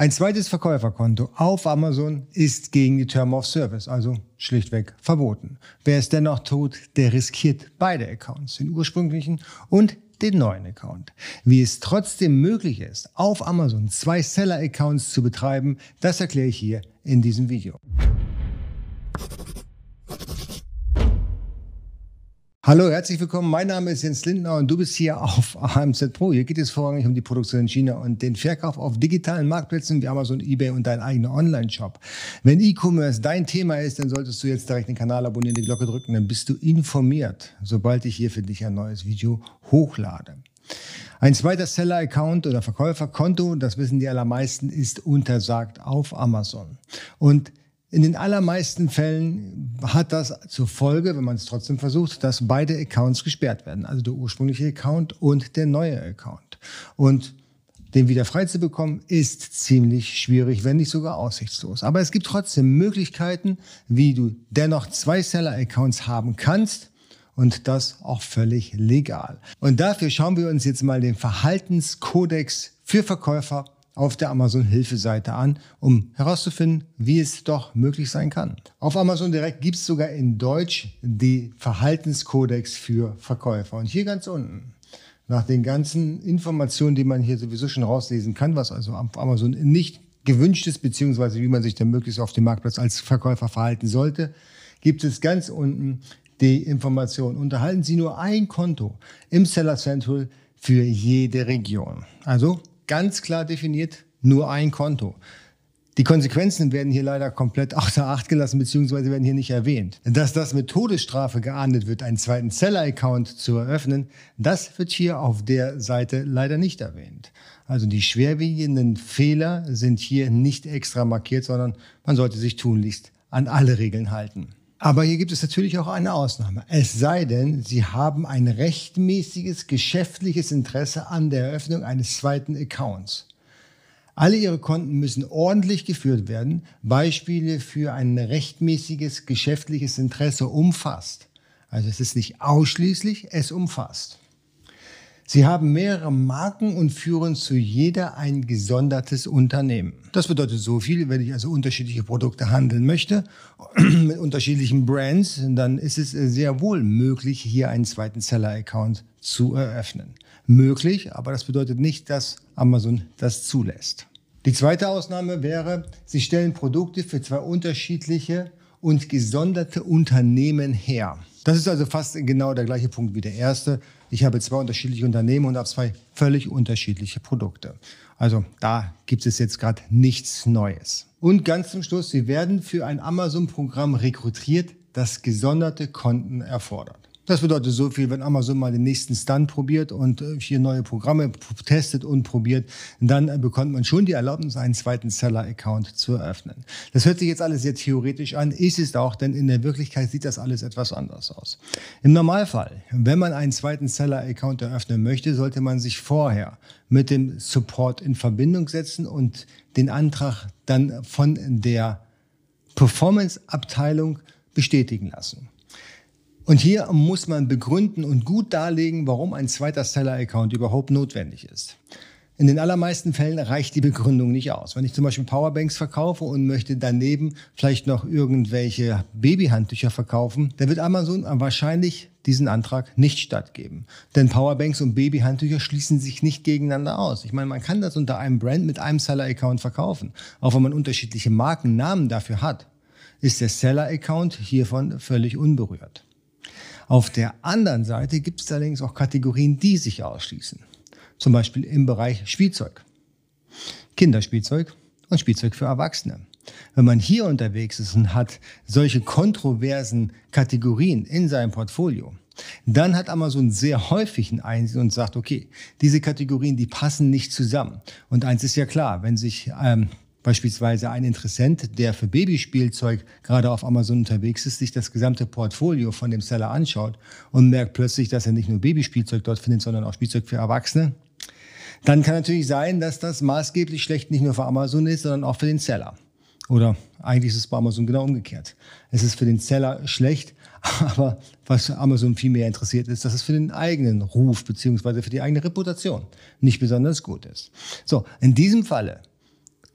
Ein zweites Verkäuferkonto auf Amazon ist gegen die Term of Service, also schlichtweg verboten. Wer es dennoch tut, der riskiert beide Accounts, den ursprünglichen und den neuen Account. Wie es trotzdem möglich ist, auf Amazon zwei Seller-Accounts zu betreiben, das erkläre ich hier in diesem Video. Hallo, herzlich willkommen. Mein Name ist Jens Lindner und du bist hier auf AMZ Pro. Hier geht es vorrangig um die Produktion in China und den Verkauf auf digitalen Marktplätzen wie Amazon, eBay und dein eigener Online-Shop. Wenn E-Commerce dein Thema ist, dann solltest du jetzt direkt den Kanal abonnieren, die Glocke drücken, dann bist du informiert, sobald ich hier für dich ein neues Video hochlade. Ein zweiter Seller-Account oder Verkäuferkonto, das wissen die allermeisten, ist untersagt auf Amazon. Und in den allermeisten Fällen hat das zur Folge, wenn man es trotzdem versucht, dass beide Accounts gesperrt werden. Also der ursprüngliche Account und der neue Account. Und den wieder frei zu bekommen, ist ziemlich schwierig, wenn nicht sogar aussichtslos. Aber es gibt trotzdem Möglichkeiten, wie du dennoch zwei Seller-Accounts haben kannst und das auch völlig legal. Und dafür schauen wir uns jetzt mal den Verhaltenskodex für Verkäufer auf der Amazon-Hilfeseite an, um herauszufinden, wie es doch möglich sein kann. Auf Amazon direkt gibt es sogar in Deutsch die Verhaltenskodex für Verkäufer. Und hier ganz unten, nach den ganzen Informationen, die man hier sowieso schon rauslesen kann, was also auf Amazon nicht gewünscht ist, beziehungsweise wie man sich dann möglichst auf dem Marktplatz als Verkäufer verhalten sollte, gibt es ganz unten die Information. Unterhalten Sie nur ein Konto im Seller Central für jede Region. Also ganz klar definiert, nur ein Konto. Die Konsequenzen werden hier leider komplett außer Acht gelassen bzw. werden hier nicht erwähnt. Dass das mit Todesstrafe geahndet wird, einen zweiten Seller-Account zu eröffnen, das wird hier auf der Seite leider nicht erwähnt. Also die schwerwiegenden Fehler sind hier nicht extra markiert, sondern man sollte sich tunlichst an alle Regeln halten. Aber hier gibt es natürlich auch eine Ausnahme. Es sei denn, Sie haben ein rechtmäßiges geschäftliches Interesse an der Eröffnung eines zweiten Accounts. Alle Ihre Konten müssen ordentlich geführt werden. Beispiele für ein rechtmäßiges geschäftliches Interesse umfasst. Also es ist nicht ausschließlich, es umfasst. Sie haben mehrere Marken und führen zu jeder ein gesondertes Unternehmen. Das bedeutet so viel, wenn ich also unterschiedliche Produkte handeln möchte mit unterschiedlichen Brands, dann ist es sehr wohl möglich, hier einen zweiten Seller-Account zu eröffnen. Möglich, aber das bedeutet nicht, dass Amazon das zulässt. Die zweite Ausnahme wäre, Sie stellen Produkte für zwei unterschiedliche und gesonderte Unternehmen her. Das ist also fast genau der gleiche Punkt wie der erste. Ich habe zwei unterschiedliche Unternehmen und habe zwei völlig unterschiedliche Produkte. Also da gibt es jetzt gerade nichts Neues. Und ganz zum Schluss, Sie werden für ein Amazon-Programm rekrutiert, das gesonderte Konten erfordert. Das bedeutet so viel, wenn Amazon mal den nächsten Stunt probiert und äh, hier neue Programme testet und probiert, dann äh, bekommt man schon die Erlaubnis, einen zweiten Seller-Account zu eröffnen. Das hört sich jetzt alles sehr theoretisch an, ist es auch, denn in der Wirklichkeit sieht das alles etwas anders aus. Im Normalfall, wenn man einen zweiten Seller-Account eröffnen möchte, sollte man sich vorher mit dem Support in Verbindung setzen und den Antrag dann von der Performance-Abteilung bestätigen lassen. Und hier muss man begründen und gut darlegen, warum ein zweiter Seller-Account überhaupt notwendig ist. In den allermeisten Fällen reicht die Begründung nicht aus. Wenn ich zum Beispiel Powerbanks verkaufe und möchte daneben vielleicht noch irgendwelche Babyhandtücher verkaufen, dann wird Amazon wahrscheinlich diesen Antrag nicht stattgeben. Denn Powerbanks und Babyhandtücher schließen sich nicht gegeneinander aus. Ich meine, man kann das unter einem Brand mit einem Seller-Account verkaufen. Auch wenn man unterschiedliche Markennamen dafür hat, ist der Seller-Account hiervon völlig unberührt. Auf der anderen Seite gibt es allerdings auch Kategorien, die sich ausschließen. Zum Beispiel im Bereich Spielzeug. Kinderspielzeug und Spielzeug für Erwachsene. Wenn man hier unterwegs ist und hat solche kontroversen Kategorien in seinem Portfolio, dann hat Amazon sehr häufig ein Einsehen und sagt, okay, diese Kategorien, die passen nicht zusammen. Und eins ist ja klar, wenn sich ähm, Beispielsweise ein Interessent, der für Babyspielzeug gerade auf Amazon unterwegs ist, sich das gesamte Portfolio von dem Seller anschaut und merkt plötzlich, dass er nicht nur Babyspielzeug dort findet, sondern auch Spielzeug für Erwachsene, dann kann natürlich sein, dass das maßgeblich schlecht nicht nur für Amazon ist, sondern auch für den Seller. Oder eigentlich ist es bei Amazon genau umgekehrt. Es ist für den Seller schlecht, aber was Amazon viel mehr interessiert ist, dass es für den eigenen Ruf beziehungsweise für die eigene Reputation nicht besonders gut ist. So, in diesem Falle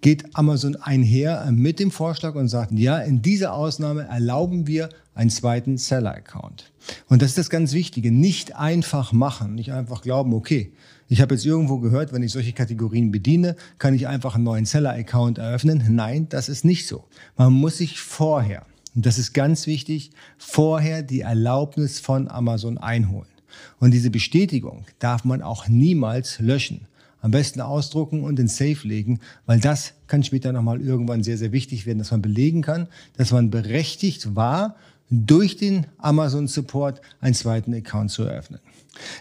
geht Amazon einher mit dem Vorschlag und sagt, ja, in dieser Ausnahme erlauben wir einen zweiten Seller-Account. Und das ist das ganz Wichtige. Nicht einfach machen, nicht einfach glauben, okay, ich habe jetzt irgendwo gehört, wenn ich solche Kategorien bediene, kann ich einfach einen neuen Seller-Account eröffnen. Nein, das ist nicht so. Man muss sich vorher, und das ist ganz wichtig, vorher die Erlaubnis von Amazon einholen. Und diese Bestätigung darf man auch niemals löschen. Am besten ausdrucken und in Safe legen, weil das kann später nochmal irgendwann sehr, sehr wichtig werden, dass man belegen kann, dass man berechtigt war, durch den Amazon Support einen zweiten Account zu eröffnen.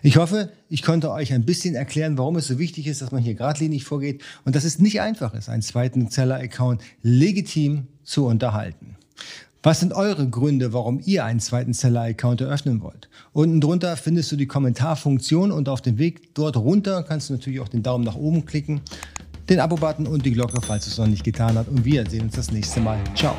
Ich hoffe, ich konnte euch ein bisschen erklären, warum es so wichtig ist, dass man hier geradlinig vorgeht und dass es nicht einfach ist, einen zweiten Seller-Account legitim zu unterhalten. Was sind eure Gründe, warum ihr einen zweiten Seller-Account eröffnen wollt? Unten drunter findest du die Kommentarfunktion und auf dem Weg dort runter kannst du natürlich auch den Daumen nach oben klicken, den Abo-Button und die Glocke, falls es noch nicht getan hat. Und wir sehen uns das nächste Mal. Ciao.